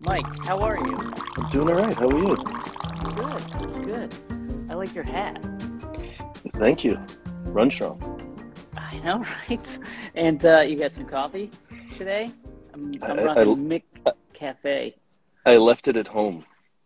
Mike, how are you? I'm doing all right. How are you? Good, good. I like your hat. Thank you. Run strong. I know, right? And uh, you got some coffee today? I'm, I'm I- rocking I- Mick Cafe. I left it at home.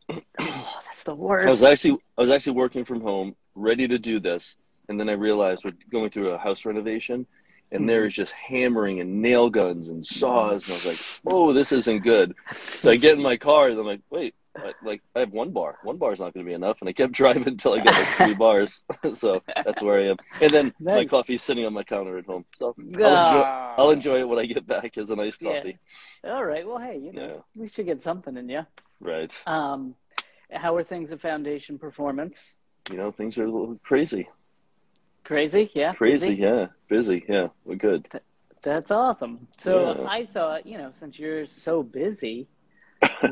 Oh, that's the worst. I was actually I was actually working from home, ready to do this, and then I realized we're going through a house renovation, and there is just hammering and nail guns and saws, and I was like, "Oh, this isn't good." So I get in my car, and I'm like, "Wait, I, like I have one bar. One bar is not going to be enough." And I kept driving until I got like three bars. so that's where I am. And then my Nice. coffee's sitting on my counter at home. So I'll enjoy, Ah. I'll enjoy it when I get back as a nice Yeah. coffee. All right. Well, hey, you know, Yeah. we should get something in you. Right. Um, how are things at Foundation Performance? You know, things are a little crazy. Crazy? Yeah. Crazy, Busy? yeah. Busy, yeah. We're good. That's awesome. So Yeah. I thought, you know, since you're so busy,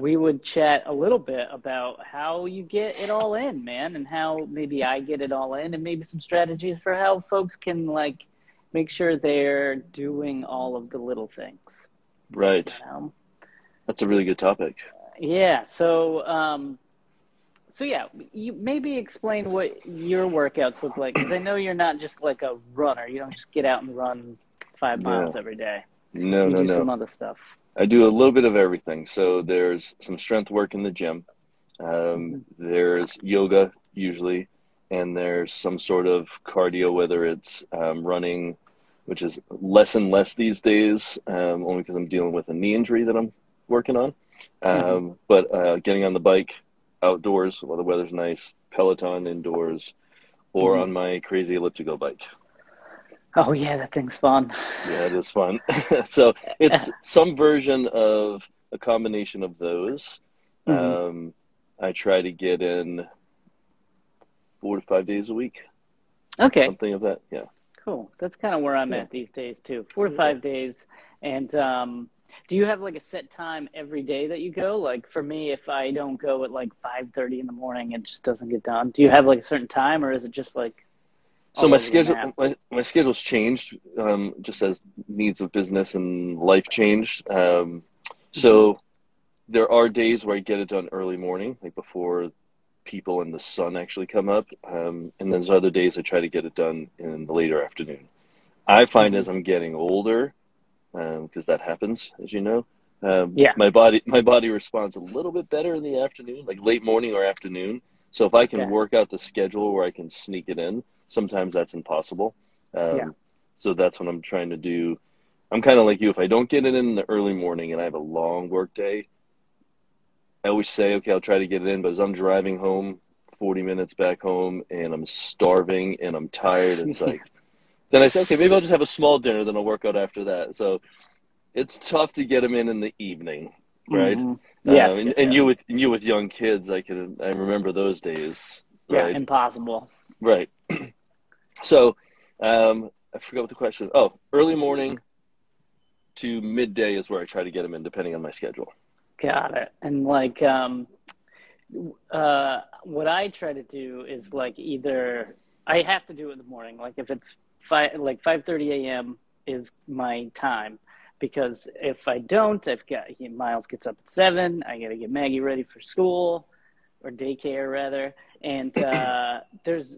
we would chat a little bit about how you get it all in, man, and how maybe I get it all in, and maybe some strategies for how folks can like make sure they're doing all of the little things. Right. You know? That's a really good topic. Yeah. So, um, so yeah, you maybe explain what your workouts look like because I know you're not just like a runner. You don't just get out and run five No. miles every day. No, you no, do no. some other stuff. I do a little bit of everything. So there's some strength work in the gym. Um, there's yoga usually, and there's some sort of cardio, whether it's um, running, which is less and less these days, um, only because I'm dealing with a knee injury that I'm working on. Um, But uh, getting on the bike outdoors while the weather's nice, Peloton indoors, or Mhm. on my crazy elliptical bike. Oh yeah, that thing's fun. Yeah, it is fun. so it's some version of a combination of those. Mhm. Um, I try to get in four to five days a week, Okay, something of that. Yeah. cool. That's kind of where I'm Yeah. at these days too. Four to five days. And um, do you have like a set time every day that you go? Like for me, if I don't go at like five thirty in the morning, it just doesn't get done. Do you have like a certain time, or is it just like? So my schedule, my, my schedule's changed, um, just as needs of business and life changed. Um, so there are days where I get it done early morning, like before people and the sun actually come up. Um, and there's other days I try to get it done in the later afternoon. I find Mhm. as I'm getting older, because that happens, as you know, um, Yeah. my body my body responds a little bit better in the afternoon, like late morning or afternoon. So if I can Okay. work out the schedule where I can sneak it in, sometimes that's impossible. Um, Yeah. So that's what I'm trying to do. I'm kind of like you. If I don't get it in the early morning and I have a long work day, I always say, okay, I'll try to get it in. But as I'm driving home, 40 minutes back home, and I'm starving and I'm tired, it's like, then I say, okay, maybe I'll just have a small dinner, then I'll work out after that. So it's tough to get them in in the evening, right? Mhm. Yes, Um, and, yes, and yes. you with and you with young kids, I can I remember those days, yeah, impossible. Right. So, um, I forgot what the question. Oh, early morning to midday is where I try to get them in, depending on my schedule. Got it. And like, um, uh, what I try to do is like either I have to do it in the morning. Like if it's five, like five thirty a.m. is my time because if I don't, I've got Miles gets up at seven. I got to get Maggie ready for school or daycare rather, and uh, there's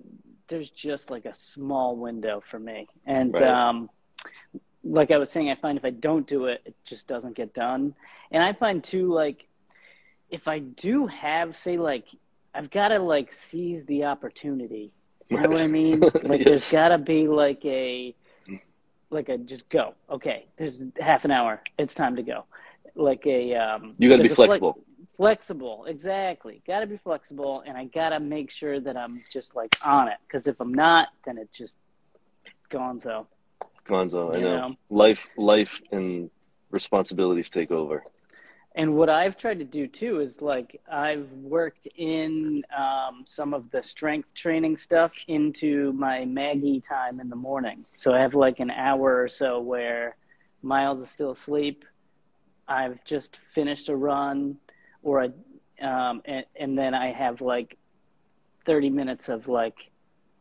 there's just like a small window for me. And Right. um, like I was saying, I find if I don't do it, it just doesn't get done. And I find too, like, if I do have, say, like, I've got to like seize the opportunity. You know what I mean? Like, there's got to be like a, like a just go. Okay, there's half an hour. It's time to go. Like a, um, You got to be there's a flex- flexible. flexible, exactly. Got to be flexible, and I got to make sure that I'm just like on it. Because if I'm not, then it just gonzo. Gonzo, I know. know? Life, life, and responsibilities take over. And what I've tried to do too is like I've worked in um, some of the strength training stuff into my Maggie time in the morning. So I have like an hour or so where Miles is still asleep. I've just finished a run, or a, um, and, and then I have like thirty minutes of like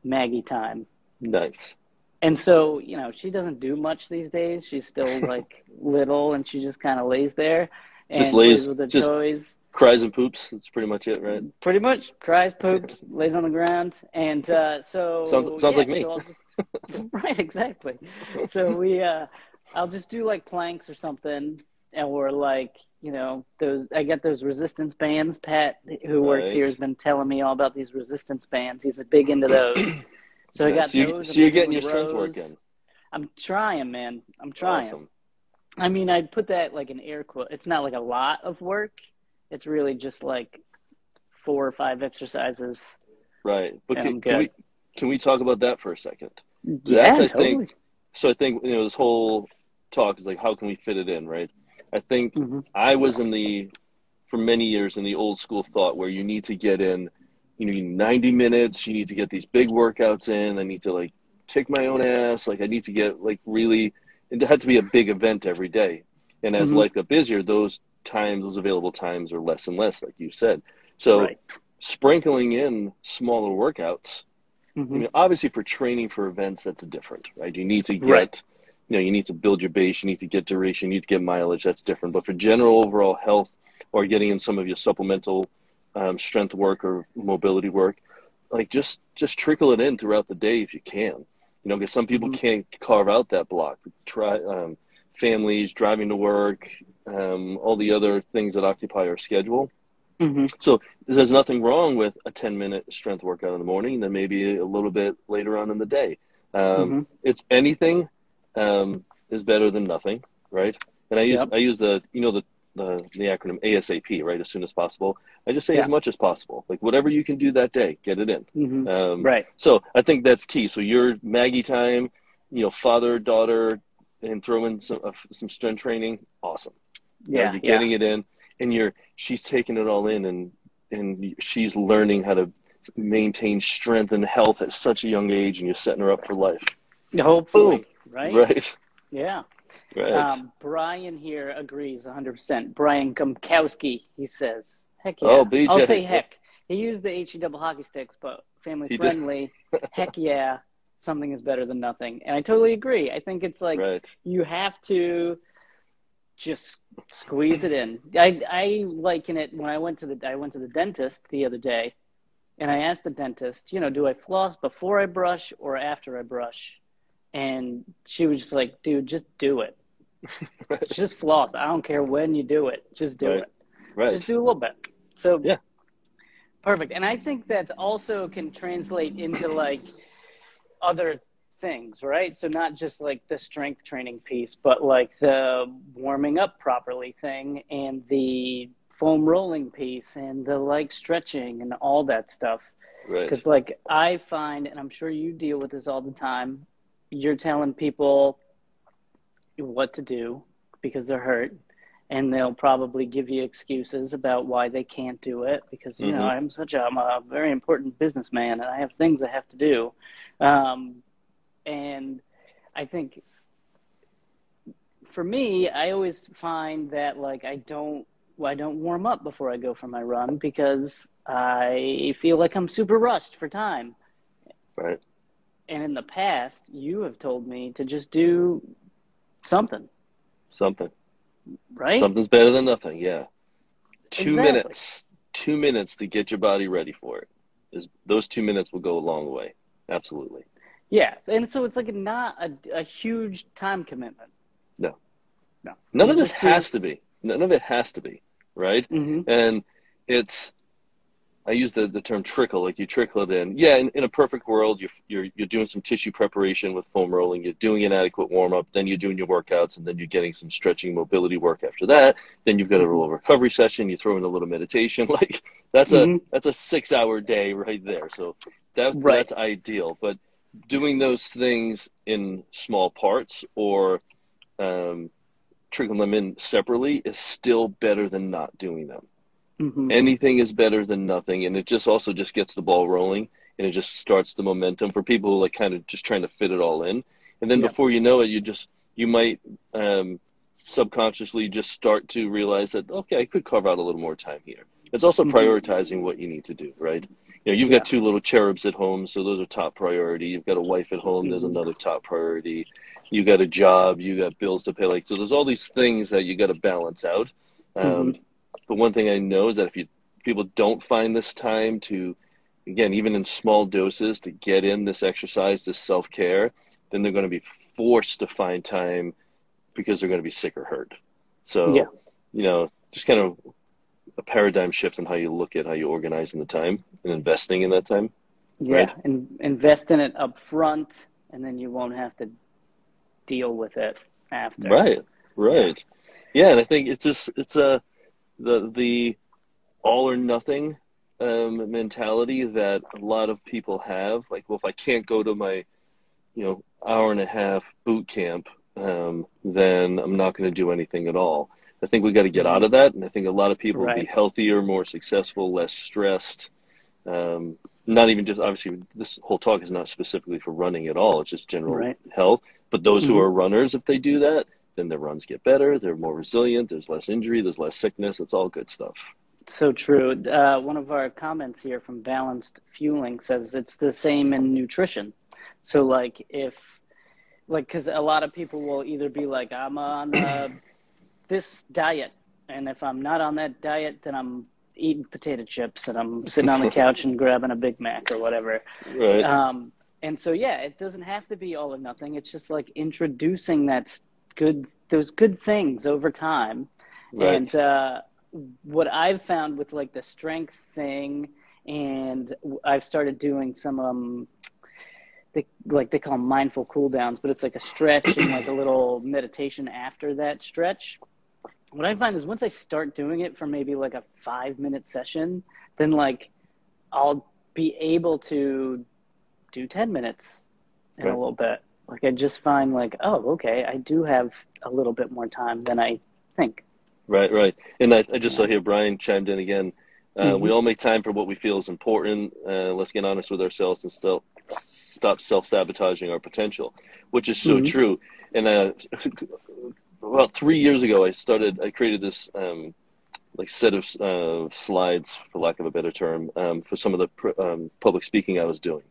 Maggie time. Nice. And so, you know, she doesn't do much these days. She's still like little and she just kind of lays there. Just lays- with the just- toys. Cries and poops. That's pretty much it, right? Pretty much cries, poops, lays on the ground, and uh, so Sounds- sounds yeah, like me. so just, right, exactly. So we, uh, I'll just do like planks or something, and we're like, you know, those. I get those resistance bands. Pat, who works Right. here, has been telling me all about these resistance bands. He's a big into those. So I got so, you, those. So you're getting your strength work in. I'm trying, man. I'm trying. Awesome. I mean, I'd put that like an air quote. It's not like a lot of work. It's really just like four or five exercises. Right. But can, can we can we talk about that for a second? Yeah, That's, I totally. think- So I think you know this whole talk is like how can we fit it in, right? I think Mhm. I was in the for many years in the old school thought where you need to get in, you know, you need 90 minutes, you need to get these big workouts in, I need to like kick my own ass, like I need to get like really it had to be a big event every day. And as Mhm. life got busier, those times, those available times are less and less, like you said. So right. sprinkling in smaller workouts I Mhm. mean, obviously, for training for events, that's different, right? You need to get, Right. you know, you need to build your base, you need to get duration, you need to get mileage. That's different. But for general overall health, or getting in some of your supplemental um, strength work or mobility work, like just just trickle it in throughout the day if you can. You know, because some people Mhm. can't carve out that block. Try um, families driving to work, um, all the other things that occupy our schedule Mhm. there's nothing wrong with a 10 minute strength workout in the morning, then maybe a little bit later on in the day. Um, Mhm. It's anything um, is better than nothing, right? And I use Yep. I use the you know the, the the acronym ASAP, right? As soon as possible. I just say Yeah. as much as possible, like whatever you can do that day, get it in. Mhm. Um, Right. So I think that's key. So your Maggie time, you know, father daughter, and throw in some uh, some strength training, awesome. Yeah. you're yeah. getting it in, and you're she's taking it all in, and and she's learning how to maintain strength and health at such a young age, and you're setting her up for life. Hopefully. Right. Right, Yeah. Right. Um, Brian here agrees 100%. Brian Gumkowski, he says, heck yeah. Oh, BJ. I'll say heck. He used the HE double hockey sticks, but family He friendly. heck yeah. Something is better than nothing. And I totally agree. I think it's like right. you have to just squeeze it in. I I liken it when I went to the I went to the dentist the other day, and I asked the dentist, you know, do I floss before I brush or after I brush? And she was just like, dude, just do it. Just floss. I don't care when you do it. Just do Right. it. Right. Just do a little bit. So Yeah. perfect. And I think that also can translate into like other things, right? So not just like the strength training piece, but like the warming up properly thing and the foam rolling piece and the like stretching and all that stuff. right. Because like I find, and I'm sure you deal with this all the time, you're telling people what to do because they're hurt, and they'll probably give you excuses about why they can't do it because you know Mhm. I'm such a I'm a very important businessman and I have things I have to do, um, and I think for me, I always find that like I don't I don't warm up before I go for my run because I feel like I'm super rushed for time. Right. And in the past, you have told me to just do something, Something. right? Something's better than nothing. Yeah. Two Exactly. minutes. Two minutes to get your body ready for it. Is those two minutes will go a long way. Absolutely. Yeah, and so it's like not a, a huge time commitment. No. no. None You of this just do- has to be. None of it has to be. Right. Mhm. and it's I use the, the term trickle, like you trickle it in. Yeah, in, in a perfect world, you're, you're you're doing some tissue preparation with foam rolling. You're doing an adequate warm up. Then you're doing your workouts, and then you're getting some stretching, mobility work after that. Then you've got a little recovery session. You throw in a little meditation. Like that's Mhm. a that's a six hour day right there. So that Right. that's ideal. But doing those things in small parts or um, trickling them in separately is still better than not doing them Mhm. anything is better than nothing and it just also just gets the ball rolling and it just starts the momentum for people who like kind of just trying to fit it all in and then Yeah. before you know it you just you might um, subconsciously just start to realize that okay i could carve out a little more time here it's also Mhm. prioritizing what you need to do right you know you've Yeah. got two little cherubs at home so those are top priority you've got a wife at home there's Mhm. another top priority You've got a job you got bills to pay like so there's all these things that you got to balance out Um, mm-hmm. But one thing I know is that if you people don't find this time to, again, even in small doses, to get in this exercise, this self care, then they're going to be forced to find time because they're going to be sick or hurt. So, yeah. you know, just kind of a paradigm shift in how you look at how you organize in the time and investing in that time. Yeah, right? and invest in it up front, and then you won't have to deal with it after. Right, right. Yeah, yeah and I think it's just it's a the the all or nothing um, mentality that a lot of people have. Like, well, if I can't go to my you know hour and a half boot camp, um, then I'm not going to do anything at all. I think we got to get out of that, and I think a lot of people right. will be healthier, more successful, less stressed. Um, not even just obviously this whole talk is not specifically for running at all. It's just general right. health. But those mm-hmm. who are runners, if they do that, then their runs get better. They're more resilient. There's less injury. There's less sickness. It's all good stuff. So true. Uh, one of our comments here from Balanced Fueling says it's the same in nutrition. So like if like because a lot of people will either be like I'm on uh, this diet, and if I'm not on that diet, then I'm eating potato chips and I'm sitting on the couch and grabbing a Big Mac or whatever. Right. Um, and so yeah, it doesn't have to be all or nothing. It's just like introducing that good those good things over time. Right. And uh, what I've found with like the strength thing, and I've started doing some um, they like they call them mindful cool downs, but it's like a stretch and like a little meditation after that stretch. What I find is once I start doing it for maybe like a five minute session, then like I'll be able to do 10 minutes in right. a little bit. Like I just find like, oh, okay, I do have a little bit more time than I think. Right, right. And I, I just saw here Brian chimed in again. Uh, mm-hmm. We all make time for what we feel is important. Uh, let's get honest with ourselves and still stop self sabotaging our potential, which is so mm-hmm. true. And uh, about three years ago, I started. I created this um, like set of uh, slides, for lack of a better term, um, for some of the pr- um, public speaking I was doing,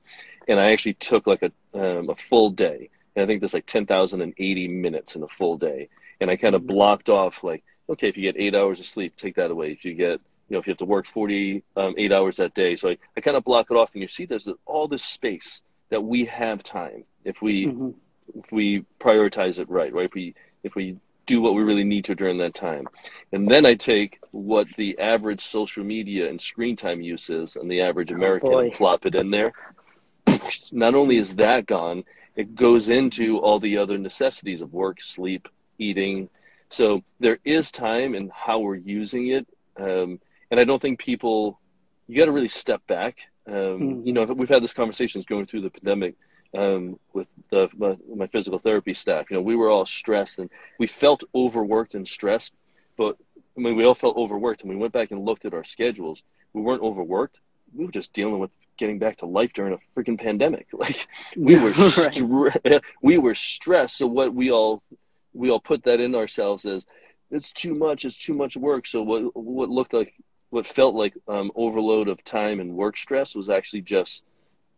and I actually took like a um, a full day. And I think there's like ten thousand and eighty minutes in a full day, and I kind of mm-hmm. blocked off like, okay, if you get eight hours of sleep, take that away. If you get you know, if you have to work 48 um, hours that day. So I, I kind of block it off and you see there's all this space that we have time if we mm-hmm. if we prioritize it right, right? If we if we do what we really need to during that time. And then I take what the average social media and screen time use is and the average oh, American and plop it in there. Not only is that gone, it goes into all the other necessities of work, sleep, eating. So there is time in how we're using it. Um, and I don't think people, you got to really step back um, mm-hmm. You know, we've had this conversations going through the pandemic um, with the, my, my, physical therapy staff. You know, we were all stressed and we felt overworked and stressed, but I mean, we all felt overworked and we went back and looked at our schedules. We weren't overworked. We were just dealing with getting back to life during a freaking pandemic. Like we were, right. stre- we were stressed. So what we all, we all put that in ourselves as it's too much. It's too much work. So what, what looked like what felt like um, overload of time and work stress was actually just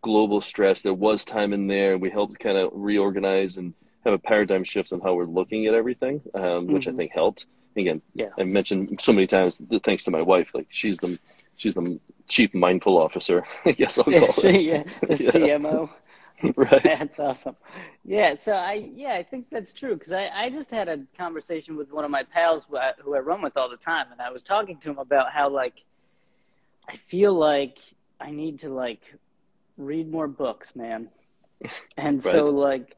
global stress. There was time in there. We helped kind of reorganize and have a paradigm shift on how we're looking at everything, um, mm-hmm. which I mm-hmm. think helped. Again, yeah. I mentioned so many times, thanks to my wife, like she's the she's the chief mindful officer. I guess I'll call it. yeah, the yeah. CMO. right. That's awesome. Yeah. So I, yeah, I think that's true. Cause I, I just had a conversation with one of my pals who I, who I run with all the time. And I was talking to him about how like, I feel like I need to like read more books, man. And right. so like,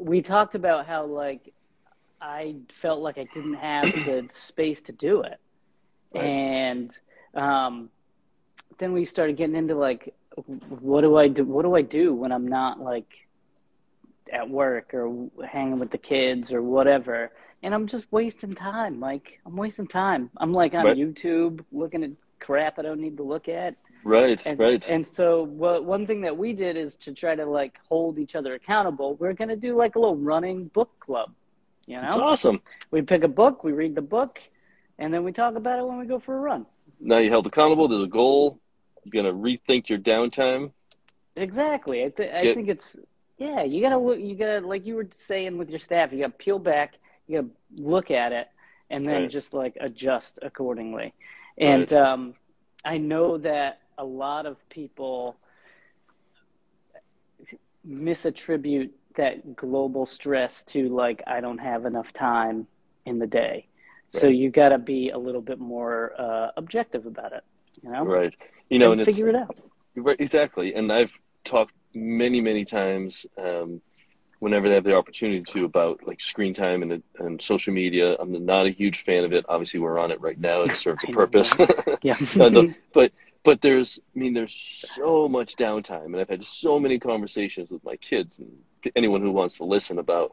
we talked about how like, I felt like I didn't have the space to do it. Right. And, um, then we started getting into like what do I do? What do I do when I'm not like at work or hanging with the kids or whatever? And I'm just wasting time. Like I'm wasting time. I'm like on right. YouTube looking at crap I don't need to look at. Right, and, right. And so, what one thing that we did is to try to like hold each other accountable. We're gonna do like a little running book club. You know, it's awesome. We pick a book, we read the book, and then we talk about it when we go for a run. Now you held accountable. There's a goal you're gonna rethink your downtime. Exactly. I, th- I think it's yeah. You gotta look. You gotta like you were saying with your staff. You gotta peel back. You gotta look at it, and then Right. just like adjust accordingly. And Right. um, I know that a lot of people misattribute that global stress to like I don't have enough time in the day. So you got to be a little bit more uh, objective about it, you know, Right. You know, and, and it's figure it out. Right, exactly. And I've talked many, many times um, whenever they have the opportunity to about like screen time and, and social media. I'm not a huge fan of it. Obviously, we're on it right now. It serves a purpose. Yeah. No, but but there's, I mean, there's so much downtime, and I've had so many conversations with my kids and anyone who wants to listen about.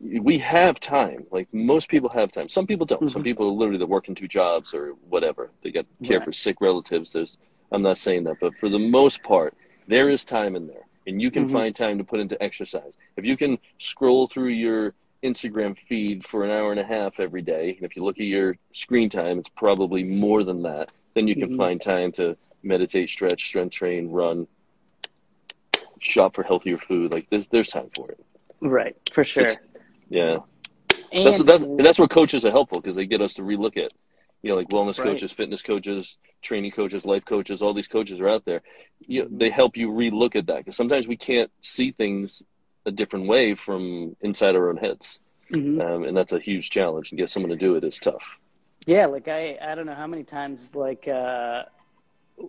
We have time. Like most people have time. Some people don't. Some Mhm. people are literally they're working two jobs or whatever. They got care Right. for sick relatives. There's. I'm not saying that, but for the most part, there is time in there, and you can Mhm. find time to put into exercise. If you can scroll through your Instagram feed for an hour and a half every day, and if you look at your screen time, it's probably more than that. Then you can Mhm. find time to meditate, stretch, strength train, run, shop for healthier food. Like there's there's time for it. right, for sure. It's- Yeah, And that's that's that's where coaches are helpful because they get us to relook at, you know, like wellness Right. coaches, fitness coaches, training coaches, life coaches. All these coaches are out there. You, they help you relook at that because sometimes we can't see things a different way from inside our own heads, Mhm. um, and that's a huge challenge. And get someone to do it is tough. Yeah, like I, I don't know how many times like uh,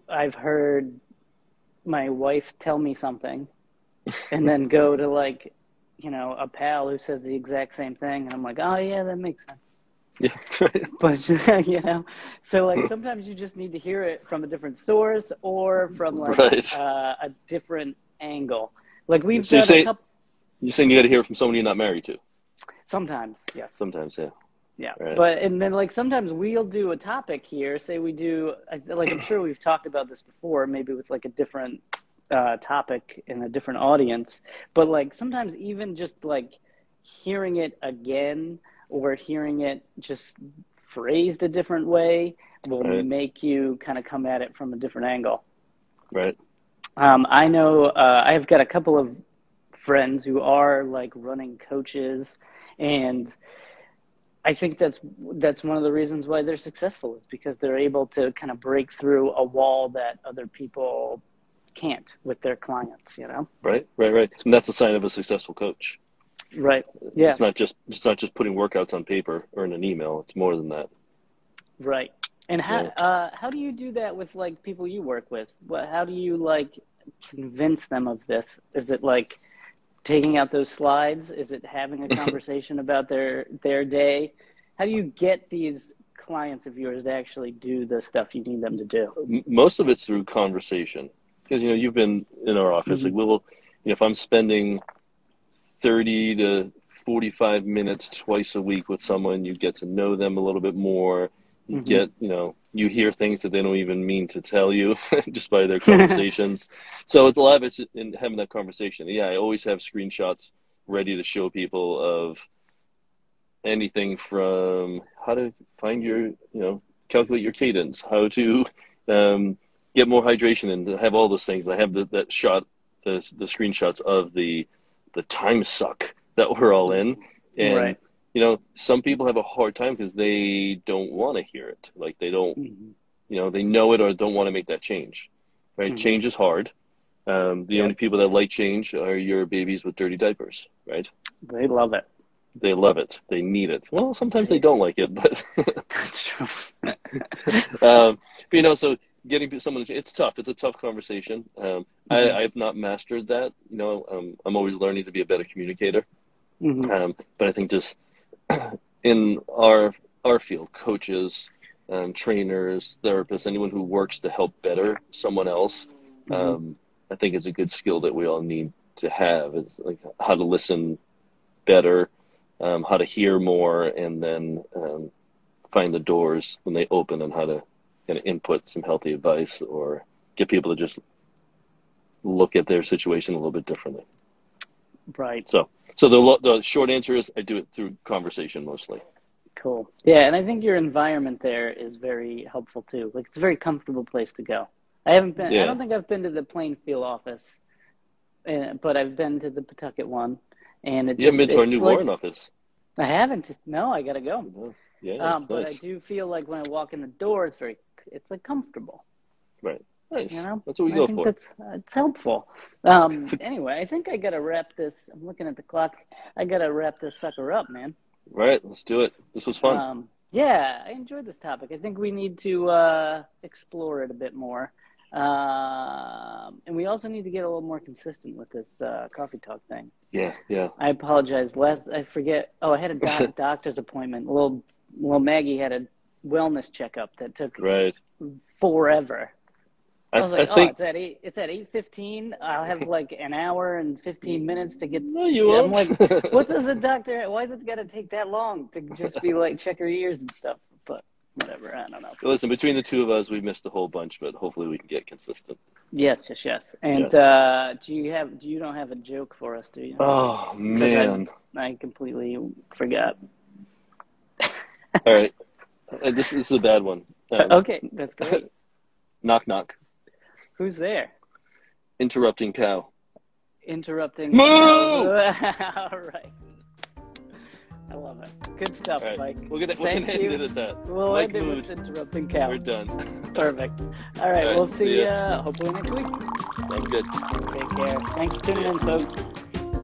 I've heard my wife tell me something, and then go to like, you know, a pal who says the exact same thing, and I'm like, oh yeah, that makes sense. Yeah, But you know, so like sometimes you just need to hear it from a different source or from like Right. uh, a different angle. Like we've So done say- a couple. you're saying you got to hear it from someone you're not married to. Sometimes, yes. Sometimes, yeah. Yeah, Right. but and then like sometimes we'll do a topic here. Say we do like I'm sure we've talked about this before, maybe with like a different uh, topic in a different audience. But like sometimes even just like hearing it again or hearing it just phrased a different way will Right. make you kind of come at it from a different angle. Right. Um, I know uh, I've got a couple of friends who are like running coaches, and I think that's that's one of the reasons why they're successful is because they're able to kind of break through a wall that other people can't with their clients. You know, Right. Right. Right. And that's a sign of a successful coach. right? Yeah, It's not just it's not just putting workouts on paper or in an email. It's more than that. right. And how Yeah. uh, how do you do that with like people you work with? What how do you like convince them of this? Is it like taking out those slides? Is it having a conversation about their their day? How do you get these clients of yours to actually do the stuff you need them to do? Most of it's through conversation because you know you've been in our office Mm-hmm. like we'll you know if i'm spending 30 to 45 minutes twice a week with someone you get to know them a little bit more you Mhm. get you know you hear things that they don't even mean to tell you just by their conversations so it's a lot of it's in having that conversation yeah i always have screenshots ready to show people of anything from how to find your you know calculate your cadence how to um, get more hydration and have all those things. I have the, that shot, the the screenshots of the the time suck that we're all in, and Right. you know some people have a hard time because they don't want to hear it. Like they don't, Mhm. you know, they know it or don't want to make that change. Right? Mhm. Change is hard. Um, the Yeah. only people that like change are your babies with dirty diapers. Right? They love it. They love it. They need it. Well, sometimes they don't like it, but That's true. um, but you know, so getting someone, it's tough. It's a tough conversation. Um, Mhm. I, I've not mastered that. You know, um, I'm always learning to be a better communicator. Mhm. Um, but I think just in our our field, coaches, um, trainers, therapists, anyone who works to help better someone else, Mhm. um, I think it's a good skill that we all need to have. It's like how to listen better, um, how to hear more, and then um, find the doors when they open, and how to kind of input some healthy advice or get people to just look at their situation a little bit differently. Right. So, so the the short answer is I do it through conversation mostly. Cool. Yeah, and I think your environment there is very helpful too. Like it's a very comfortable place to go. I haven't been. I don't think I've been to the Plainfield office, uh, but I've been to the Pawtucket one, and it You just haven't been to our it's new like- Warren office. I haven't. No, I gotta go. Yeah, Um, it's but I do feel like when I walk in the door, it's very, it's like comfortable. Right. Nice. You know, That's what we I go think for. that's it's helpful. Um, anyway, I think I gotta wrap this. I'm looking at the clock. I gotta wrap this sucker up, man. Right. Let's do it. This was fun. Um, yeah, I enjoyed this topic. I think we need to uh, explore it a bit more, um, and we also need to get a little more consistent with this uh, coffee talk thing. yeah. Yeah. I apologize. Last I forget. Oh, I had a doc- doctor's appointment. Little little Maggie had a wellness checkup that took Right. forever. I I, was I like, oh, think. it's at eight. It's at eight fifteen. I'll have like an hour and fifteen minutes to get. no, you I'm won't. like, what does a doctor? Why does it got to take that long to just be like check her ears and stuff? But whatever. I don't know. Listen, between the two of us, we missed a whole bunch, but hopefully we can get consistent. Yes, yes, yes. And uh, do you have? Do you don't have a joke for us? Do you? Oh man! I completely forgot. All right, Uh, this, this is a bad one. Um, Okay, that's great. Knock knock. Who's there? Interrupting cow. Interrupting. Moo! All right. I love it. Good stuff, All right, Mike. we're gonna Thank you. end it at that. We'll Mike end it with interrupting cow. We're done. Perfect. All right, All right, we'll see see you uh, hopefully next week. Sounds good. Take care. Thanks for tuning in, folks.